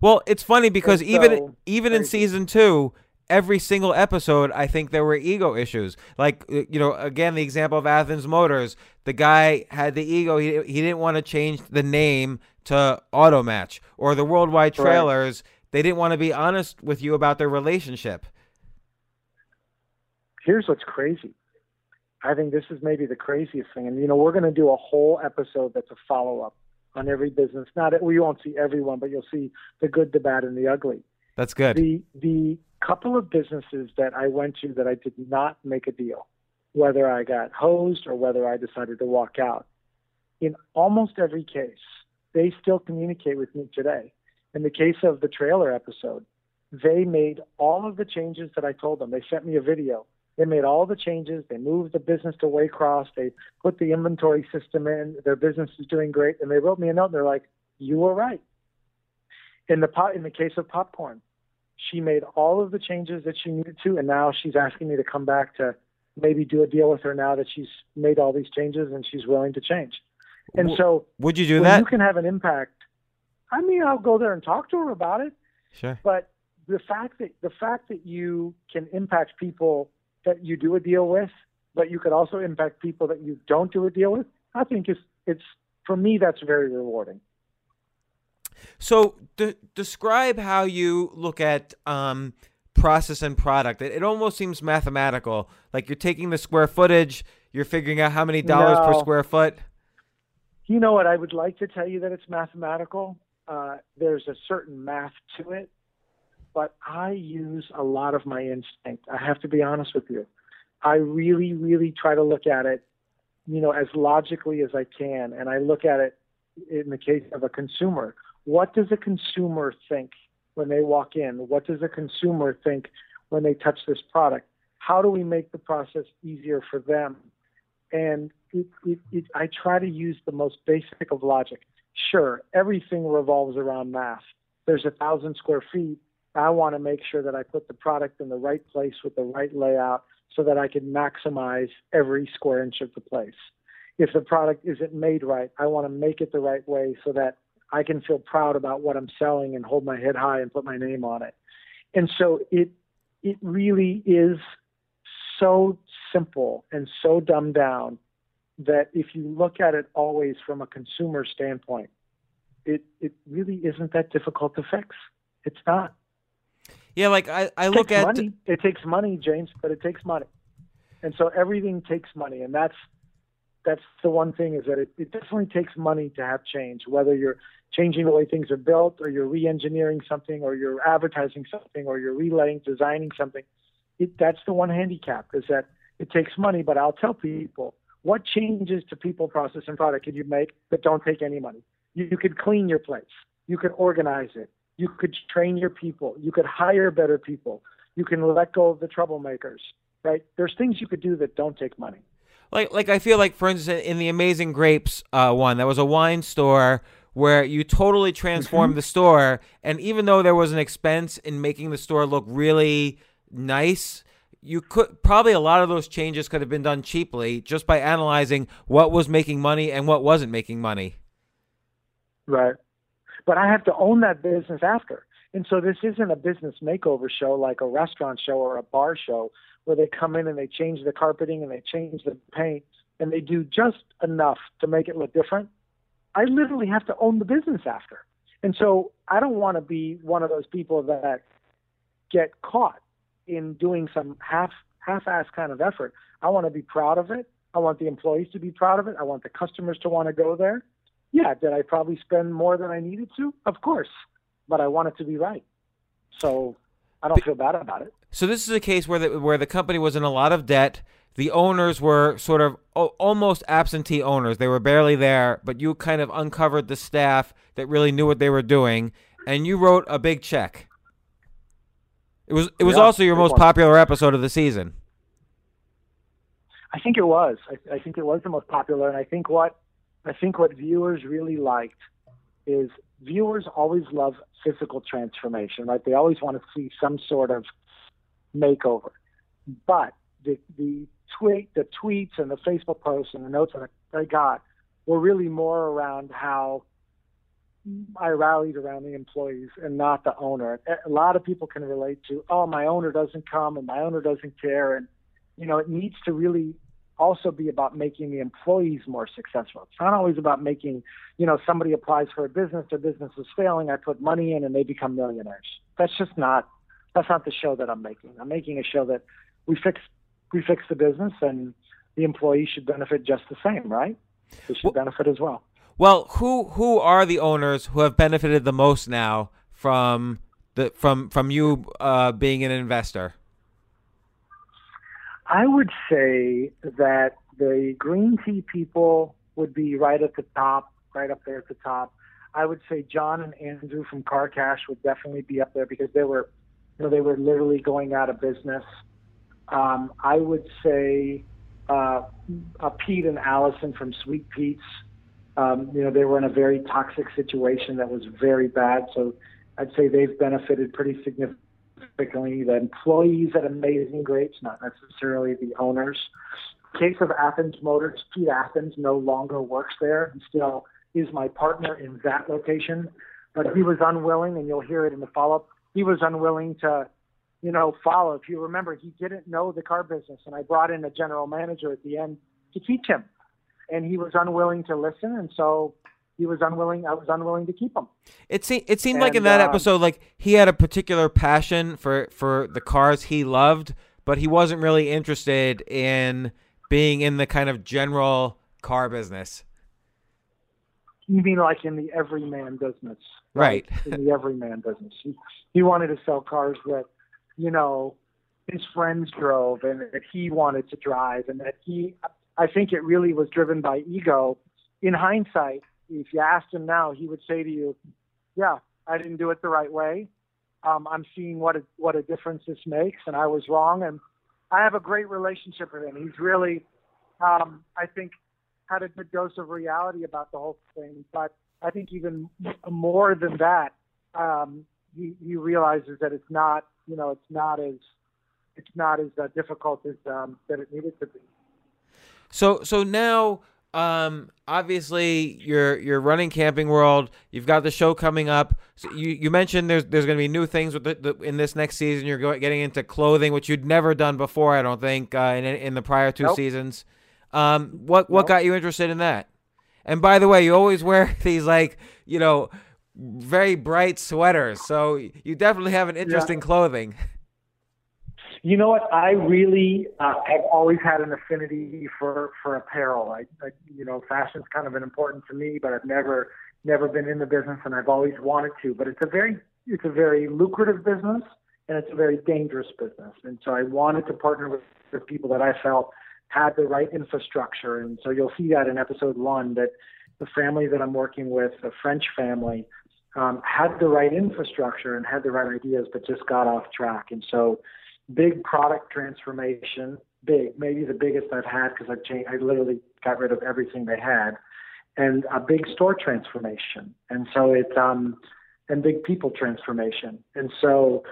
Well, it's funny because so, even even crazy. in season two, every single episode, I think there were ego issues. Like uh, you know, again, the example of Athens Motors, the guy had the ego. He he didn't want to change the name to Automatch or the Worldwide Trailers. Right. They didn't want to be honest with you about their relationship. Here's what's crazy. I think this is maybe the craziest thing, and you know, we're going to do a whole episode that's a follow up on every business. Not that we won't see everyone, but you'll see the good, the bad, and the ugly. That's good. The the couple of businesses that I went to that I did not make a deal, whether I got hosed or whether I decided to walk out. In almost every case, they still communicate with me today. In the case of the trailer episode, they made all of the changes that I told them. They sent me a video. They made all the changes. They moved the business to Waycross. They put the inventory system in. Their business is doing great. And they wrote me a note. They're like, "You were right." In the pot, in the case of popcorn, she made all of the changes that she needed to, and now she's asking me to come back to maybe do a deal with her now that she's made all these changes and she's willing to change. And so, would you do that? You can have an impact. I mean, I'll go there and talk to her about it. Sure. But the fact that the fact that you can impact people that you do a deal with, but you could also impact people that you don't do a deal with, I think is it's for me that's very rewarding. So, de- describe how you look at um, process and product. It, it, almost seems mathematical. Like you're taking the square footage, you're figuring out how many dollars no. per square foot. You know what? I would like to tell you that it's mathematical. Uh, there's a certain math to it, but I use a lot of my instinct. I have to be honest with you. I really, really try to look at it you know, as logically as I can, and I look at it in the case of a consumer. What does a consumer think when they walk in? What does a consumer think when they touch this product? How do we make the process easier for them? And it, it, it, I try to use the most basic of logic. Sure, everything revolves around math. There's a thousand square feet. I want to make sure that I put the product in the right place with the right layout so that I can maximize every square inch of the place. If the product isn't made right, I want to make it the right way so that I can feel proud about what I'm selling and hold my head high and put my name on it. And so it it really is so simple and so dumbed down that if you look at it always from a consumer standpoint, it it really isn't that difficult to fix. It's not. Yeah, like I, I look at money. It takes money, James, but it takes money, and so everything takes money, and that's that's the one thing is that it, it definitely takes money to have change. Whether you're changing the way things are built, or you're re-engineering something, or you're advertising something, or you're relaying, designing something, it, that's the one handicap is that it takes money. But I'll tell people what changes to people, process, and product could you make that don't take any money? You, you could clean your place. You could organize it. You could train your people. You could hire better people. You can let go of the troublemakers, right? There's things you could do that don't take money. like like I feel like for instance in the Amazing Grapes uh, one, that was a wine store where you totally mm-hmm. transformed the store, and even though there was an expense in making the store look really nice. You could probably a lot of those changes could have been done cheaply just by analyzing what was making money and what wasn't making money. Right. But I have to own that business after. And so this isn't a business makeover show like a restaurant show or a bar show where they come in and they change the carpeting and they change the paint and they do just enough to make it look different. I literally have to own the business after. And so I don't want to be one of those people that get caught in doing some half half-ass kind of effort. I want to be proud of it. I want the employees to be proud of it. I want the customers to want to go there. Yeah, did I probably spend more than I needed to? Of course, but I want it to be right. So I don't feel bad about it. So this is a case where the where the company was in a lot of debt. The owners were sort of o- almost absentee owners. They were barely there, but you kind of uncovered the staff that really knew what they were doing, and you wrote a big check. It was it was Yeah, also your most one. popular episode of the season. I think it was. I, I think it was the most popular, and I think what I think what viewers really liked is viewers always love physical transformation, right? They always want to see some sort of makeover, but the the tweet, the tweets, and the Facebook posts and the notes that I got were really more around how I rallied around the employees and not the owner. A lot of people can relate to, oh, my owner doesn't come and my owner doesn't care, and you know, it needs to really also be about making the employees more successful. It's not always about making, you know, somebody applies for a business, their business is failing, I put money in and they become millionaires. That's just not that's not the show that I'm making. I'm making a show that we fix we fix the business and the employee should benefit just the same, right? They should benefit as well. Well, who who are the owners who have benefited the most now from the from from you uh, being an investor? I would say that the green tea people would be right at the top, right up there at the top. I would say John and Andrew from Car Cash would definitely be up there because they were, you know, they were literally going out of business. Um, I would say uh, uh, Pete and Allison from Sweet Pete's. Um, you know, they were in a very toxic situation that was very bad. So I'd say they've benefited pretty significantly. The employees at Amazing Grapes, not necessarily the owners. Case of Athens Motors, Pete Athens no longer works there. He still is my partner in that location, but he was unwilling, and you'll hear it in the follow-up. He was unwilling to, you know, follow. If you remember, he didn't know the car business, and I brought in a general manager at the end to teach him, and he was unwilling to listen, and so he was unwilling. I was unwilling to keep him. It seemed it seemed like in that um, episode, like he had a particular passion for for the cars he loved, but he wasn't really interested in being in the kind of general car business. You mean like in the everyman business? Right. in the everyman business. He, he wanted to sell cars that, you know, his friends drove and that he wanted to drive and that he I think it really was driven by ego. In hindsight, if you asked him now, he would say to you, "Yeah, I didn't do it the right way. Um, I'm seeing what a, what a difference this makes, and I was wrong." And I have a great relationship with him. He's really, um, I think, had a good dose of reality about the whole thing. But I think even more than that, um, he, he realizes that it's not, you know, it's not as it's not as uh, difficult as um, that it needed to be. So so now um obviously you're you're running camping world you've got the show coming up so you you mentioned there's there's going to be new things with the, the, in this next season you're going getting into clothing which you'd never done before i don't think uh, in in the prior two nope. seasons um what what Nope. got you interested in that and by the way you always wear *laughs* these like you know very bright sweaters so you definitely have an interest in clothing *laughs* You know what? I really, uh, I've always had an affinity for for apparel. I, I, you know, fashion's kind of an important to me, but I've never never been in the business, and I've always wanted to. But it's a very it's a very lucrative business, and it's a very dangerous business. And so I wanted to partner with, with people that I felt had the right infrastructure. And so you'll see that in episode one that the family that I'm working with, a French family, um, had the right infrastructure and had the right ideas, but just got off track. And so big product transformation, big, maybe the biggest I've had because I've changed, I literally got rid of everything they had, and a big store transformation. And so it's, um, and big people transformation. And so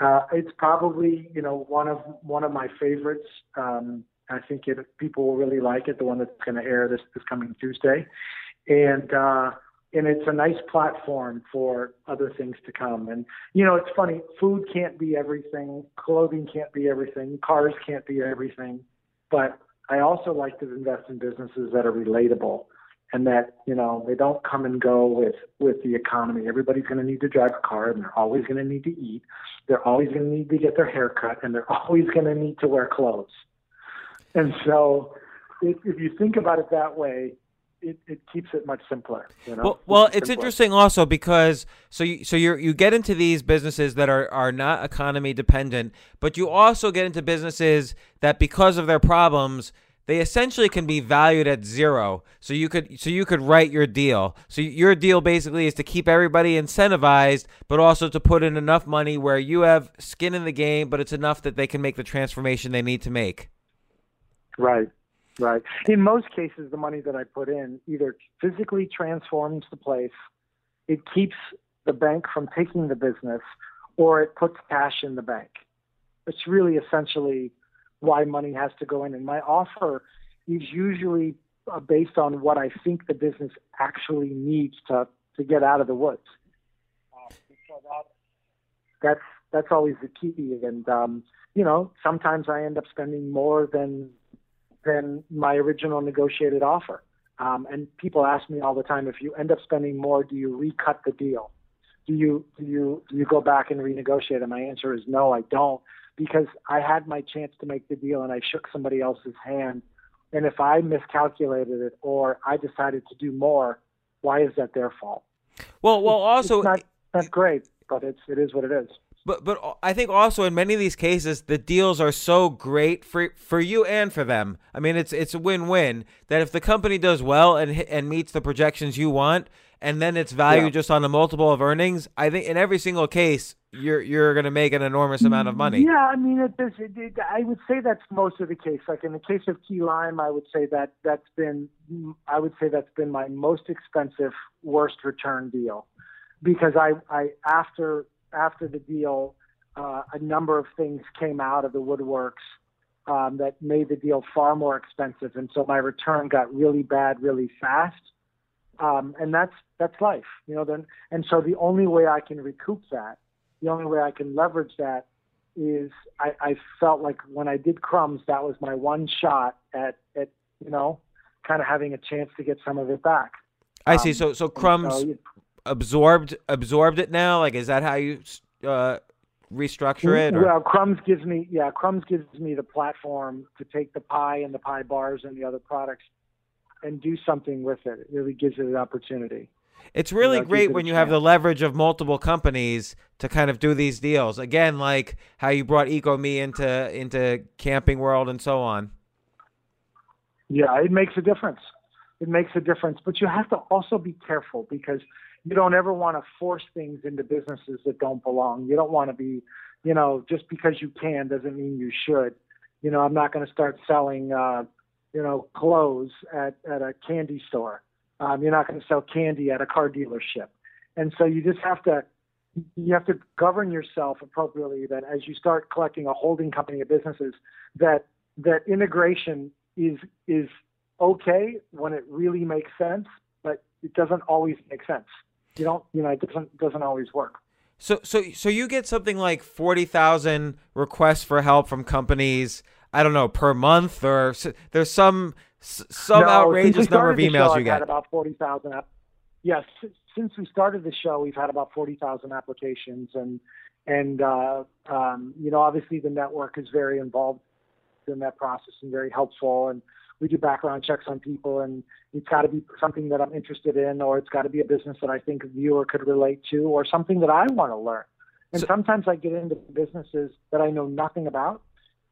uh, it's probably, you know, one of, one of my favorites. Um, I think it, people will really like it, the one that's going to air this, this coming Tuesday. And, uh, and it's a nice platform for other things to come. And you know, it's funny. Food can't be everything. Clothing can't be everything. Cars can't be everything. But I also like to invest in businesses that are relatable and that you know they don't come and go with with the economy. Everybody's going to need to drive a car, and they're always going to need to eat. They're always going to need to get their hair cut, and they're *laughs* always going to need to wear clothes. And so, if, if you think about it that way, it, it keeps it much simpler. You know? Well, well, it's simpler. interesting also because so you so you you get into these businesses that are are not economy dependent, but you also get into businesses that because of their problems they essentially can be valued at zero. So you could so you could write your deal. So your deal basically is to keep everybody incentivized, but also to put in enough money where you have skin in the game, but it's enough that they can make the transformation they need to make. Right, right. In most cases, the money that I put in either physically transforms the place, it keeps the bank from taking the business, or it puts cash in the bank. It's really essentially why money has to go in. And my offer is usually uh, based on what I think the business actually needs to to get out of the woods. Uh, so that, that's that's always the key. And um, you know, sometimes I end up spending more than than my original negotiated offer. Um, and people ask me all the time, if you end up spending more, do you recut the deal? Do you do you do you go back and renegotiate? And my answer is no, I don't, because I had my chance to make the deal and I shook somebody else's hand. And if I miscalculated it or I decided to do more, why is that their fault? Well, well, also it's not, not great, but it's it is what it is. But but I think also in many of these cases the deals are so great for for you and for them. I mean it's it's a win-win that if the company does well and and meets the projections you want and then it's valued Yeah. just on a multiple of earnings, I think in every single case you're you're going to make an enormous amount of money. Yeah, I mean, it, it, it, I would say that's most of the case. Like in the case of Key Lime, I would say that that's been, I would say that's been my most expensive, worst return deal, because I, I after after the deal, uh, a number of things came out of the woodworks um, that made the deal far more expensive, and so my return got really bad really fast. Um, and that's that's life, you know. Then and so the only way I can recoup that the only way I can leverage that is I, I felt like when I did crumbs, that was my one shot at, at you know, kind of having a chance to get some of it back. I see. Um, So so crumbs so, you- absorbed absorbed it now. Like is that how you uh, restructure it? Or? Well, crumbs gives me yeah, crumbs gives me the platform to take the pie and the pie bars and the other products and do something with it. It really gives it an opportunity. It's really know, great when you have the leverage of multiple companies to kind of do these deals. Again, like how you brought EcoMe into into camping world and so on. Yeah, it makes a difference. It makes a difference, but you have to also be careful because you don't ever want to force things into businesses that don't belong. You don't want to be, you know, just because you can doesn't mean you should. You know, I'm not going to start selling, uh, you know, clothes at at a candy store. Um, you're not going to sell candy at a car dealership, and so you just have to you have to govern yourself appropriately. That as you start collecting a holding company of businesses, that that integration is is okay when it really makes sense, but it doesn't always make sense. You don't, you know, it doesn't doesn't always work. So so so you get something like forty thousand requests for help from companies. I don't know per month, or there's some some no, outrageous number of emails show, you get. About forty thousand. Yes, since we started the show, we've had about forty thousand applications, and and uh, um, you know, obviously the network is very involved in that process and very helpful. And we do background checks on people, and it's got to be something that I'm interested in, or it's got to be a business that I think a viewer could relate to, or something that I want to learn. And so, sometimes I get into businesses that I know nothing about,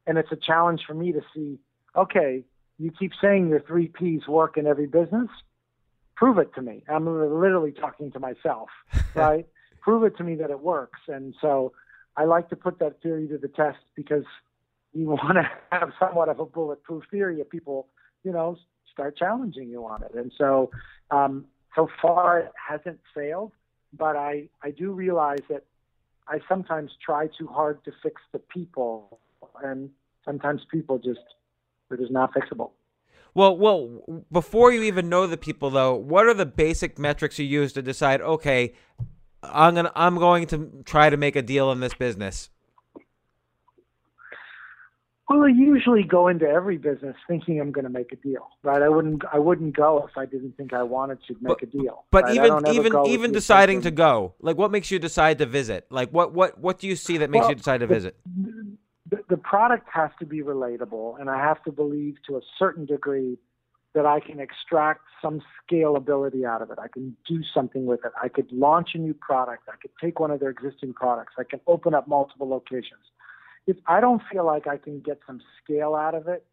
and it's a challenge for me to see. Okay, you keep saying your three P's work in every business. Prove it to me. I'm literally talking to myself, *laughs* right? Prove it to me that it works. And so I like to put that theory to the test because you *laughs* want to have somewhat of a bulletproof theory if people, you know, start challenging you on it. And so, um, so far it hasn't failed, but I, I do realize that I sometimes try too hard to fix the people, and sometimes people just they're just not fixable. Well, well, before you even know the people, though, what are the basic metrics you use to decide? Okay, I'm gonna I'm going to try to make a deal in this business. Well, I usually go into every business thinking I'm going to make a deal, right? I wouldn't I wouldn't go if I didn't think I wanted to make but, a deal. But right? even even even deciding to go, like what makes you decide to visit? Like what what what do you see that makes well, you decide to visit? The, the product has to be relatable, and I have to believe to a certain degree that I can extract some scalability out of it. I can do something with it. I could launch a new product. I could take one of their existing products. I can open up multiple locations if I don't feel like I can get some scale out of it,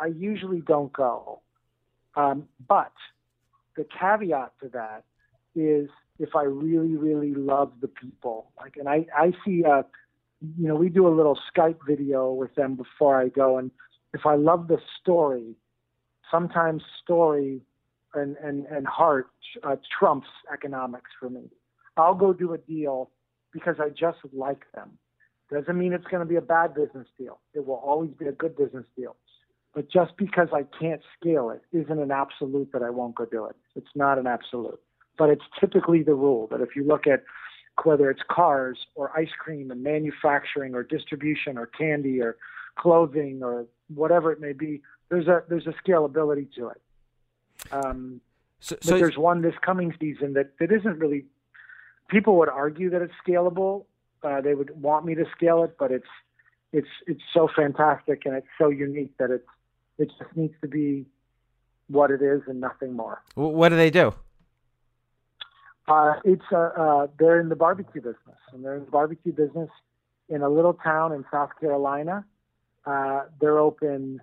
I usually don't go. Um, but the caveat to that is if I really, really love the people, like, and I, I see, a, you know, we do a little Skype video with them before I go, and if I love the story, sometimes story and and and heart uh, trumps economics for me. I'll go do a deal because I just like them. Doesn't mean it's going to be a bad business deal. It will always be a good business deal. But just because I can't scale it isn't an absolute that I won't go do it. It's not an absolute. But it's typically the rule that if you look at whether it's cars or ice cream and manufacturing or distribution or candy or clothing or whatever it may be, there's a there's a scalability to it. Um, so, so but there's one this coming season that, that isn't really. People would argue that it's scalable, uh, they would want me to scale it, but it's it's it's so fantastic and it's so unique that it's it just needs to be what it is and nothing more. What do they do? Uh, it's uh, uh, they're in the barbecue business, and they're in the barbecue business in a little town in South Carolina. Uh, they're open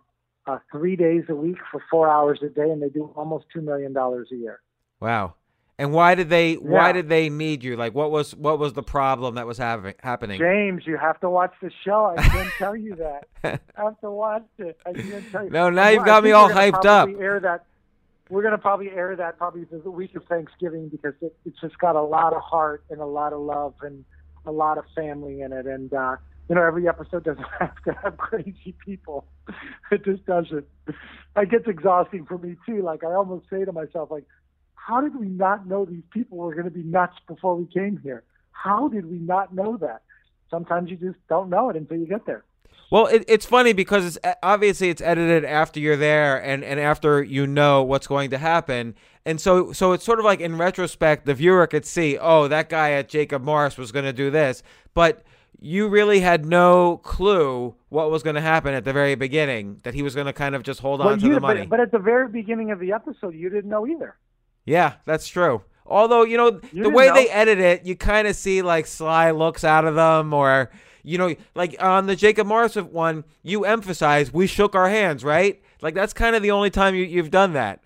uh, three days a week for four hours a day, and they do almost two million dollars a year. Wow! And why did they yeah. why did they need you? Like what was what was the problem that was having happening? James, you have to watch the show. I can't tell you *laughs* that. I have to watch it. I can't tell you. No, now you've got me all hyped up. Air that. We're gonna probably air that probably the week of Thanksgiving because it, it's just got a lot of heart and a lot of love and a lot of family in it. And uh, you know, every episode doesn't *laughs* have to have crazy people. It just doesn't. It gets exhausting for me too. Like I almost say to myself, like how did we not know these people were going to be nuts before we came here? How did we not know that? Sometimes you just don't know it until you get there. Well, it, it's funny because it's eh, obviously it's edited after you're there and, and after you know what's going to happen, and so so it's sort of like in retrospect, the viewer could see, oh, that guy at Jacob Maarse was going to do this, but you really had no clue what was going to happen at the very beginning that he was going to kind of just hold well, on to you, the money. But, but at the very beginning of the episode, you didn't know either. Yeah, that's true. Although you know you the way know. they edit it, you kind of see like sly looks out of them, or you know, like on the Jacob Morrison one, you emphasize we shook our hands, right? Like that's kind of the only time you, you've done that.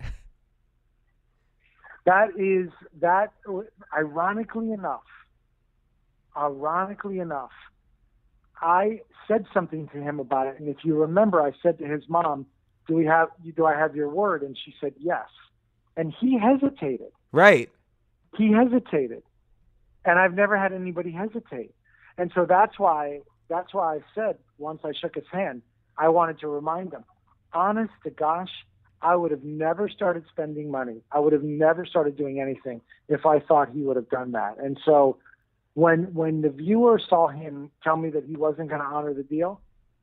That is that. Ironically enough, ironically enough, I said something to him about it, and if you remember, I said to his mom, "Do we have? Do I have your word?" And she said yes, and he hesitated. Right. He hesitated, and I've never had anybody hesitate, and so that's why that's why I said once I shook his hand, I wanted to remind him. Honest to gosh, I would have never started spending money. I would have never started doing anything if I thought he would have done that. And so when when the viewer saw him tell me that he wasn't going to honor the deal,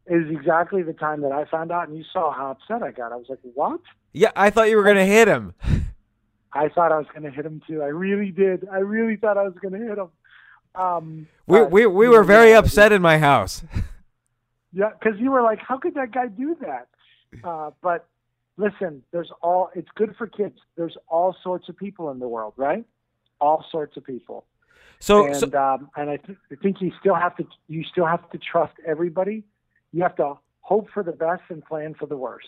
was exactly the time that I found out and you saw how upset I got. I was like, "What?" Yeah, I thought you were going to hit him. *laughs* I thought I was going to hit him too. I really did. I really thought I was going to hit him. Um, we we we were very upset in my house. *laughs* Yeah, because you were like, "How could that guy do that?" Uh, but listen, there's all. It's good for kids. There's all sorts of people in the world, right? All sorts of people. So, and so, um, and I, th- I think you still have to you still have to trust everybody. You have to hope for the best and plan for the worst.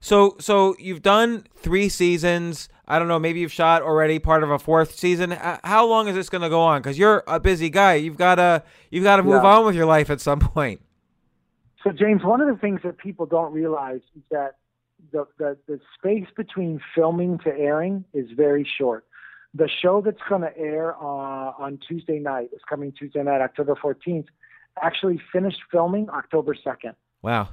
So so you've done three seasons. I don't know. Maybe you've shot already part of a fourth season. How long is this going to go on? Because you're a busy guy. You've got to you've got to move Yeah. on with your life at some point. So, James, one of the things that people don't realize is that the, the, the space between filming to airing is very short. The show that's going to air uh, on Tuesday night, is coming Tuesday night, October 14th, actually finished filming October 2nd. Wow.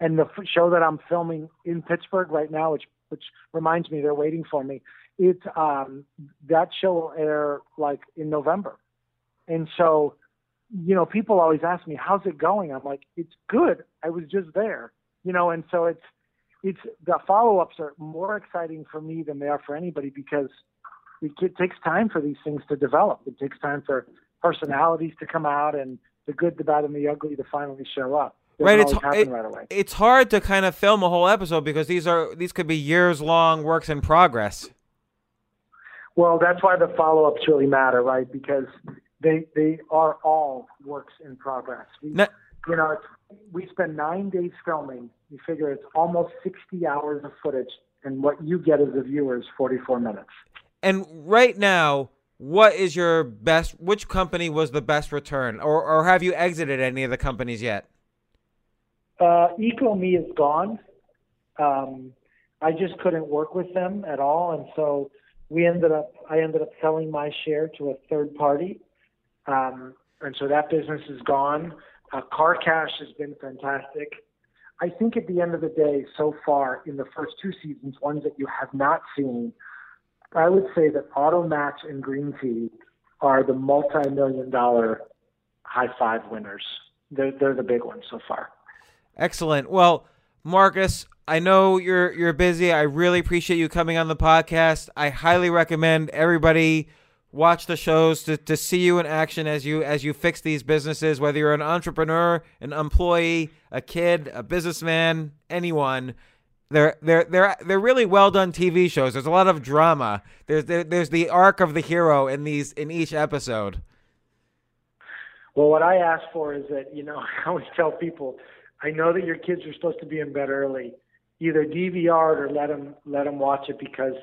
And the f- show that I'm filming in Pittsburgh right now, which which reminds me they're waiting for me, it's um, that show will air like in November. And so, you know, people always ask me, "How's it going?" I'm like, "It's good. I was just there." You know, and so it's it's the follow-ups are more exciting for me than they are for anybody because it, it takes time for these things to develop. It takes time for personalities to come out and the good, the bad, and the ugly to finally show up. Right, it's it- right away. It's hard to kind of film a whole episode because these are these could be years long works in progress. Well, that's why the follow-ups really matter, right? Because they they are all works in progress. We, you know, it's, we spend nine days filming. You figure it's almost 60 hours of footage, and what you get as a viewer is 44 minutes. And right now, what is your best? Which company was the best return, or or have you exited any of the companies yet? Uh, is gone. Um, I just couldn't work with them at all, and so we ended up. I ended up selling my share to a third party, um, and so that business is gone. Uh, Car Cash has been fantastic. I think at the end of the day, so far in the first two seasons, ones that you have not seen, I would say that Automatch and Green Tea are the multi-million dollar high five winners. They're, they're the big ones so far. Excellent. Well, Marcus, I know you're you're busy. I really appreciate you coming on the podcast. I highly recommend everybody watch the shows to, to see you in action as you as you fix these businesses, whether you're an entrepreneur, an employee, a kid, a businessman, anyone. They're they're they're they're really well done TV shows. There's a lot of drama. There's there, there's the arc of the hero in these in each episode. Well, what I ask for is that, you know, *laughs* I always tell people, I know that your kids are supposed to be in bed early. Either DVR it or let them let them watch it because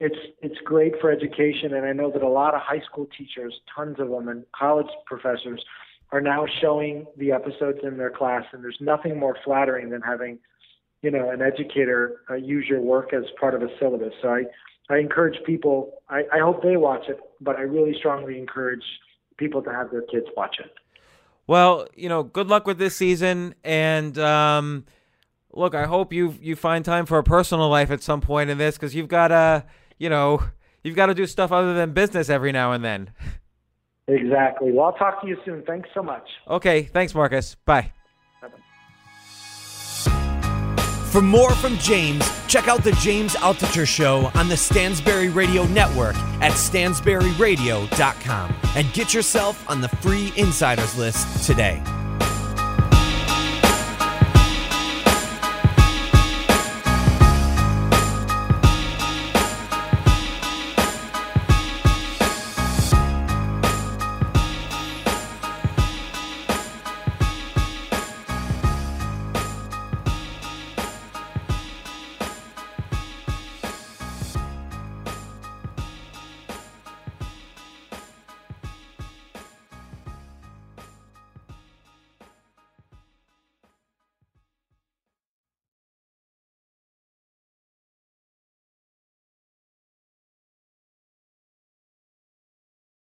it's it's great for education. And I know that a lot of high school teachers, tons of them, and college professors are now showing the episodes in their class. And there's nothing more flattering than having, you know, an educator uh, use your work as part of a syllabus. So I I encourage people. I, I hope they watch it, but I really strongly encourage people to have their kids watch it. Well, you know, good luck with this season, and um, look, I hope you you find time for a personal life at some point in this because you've got to, you know, you've got to do stuff other than business every now and then. Exactly. Well, I'll talk to you soon. Thanks so much. Okay, thanks, Marcus. Bye. For more from James, check out the James Altucher Show on the Stansberry Radio Network at stansberryradio.com and get yourself on the free insiders list today.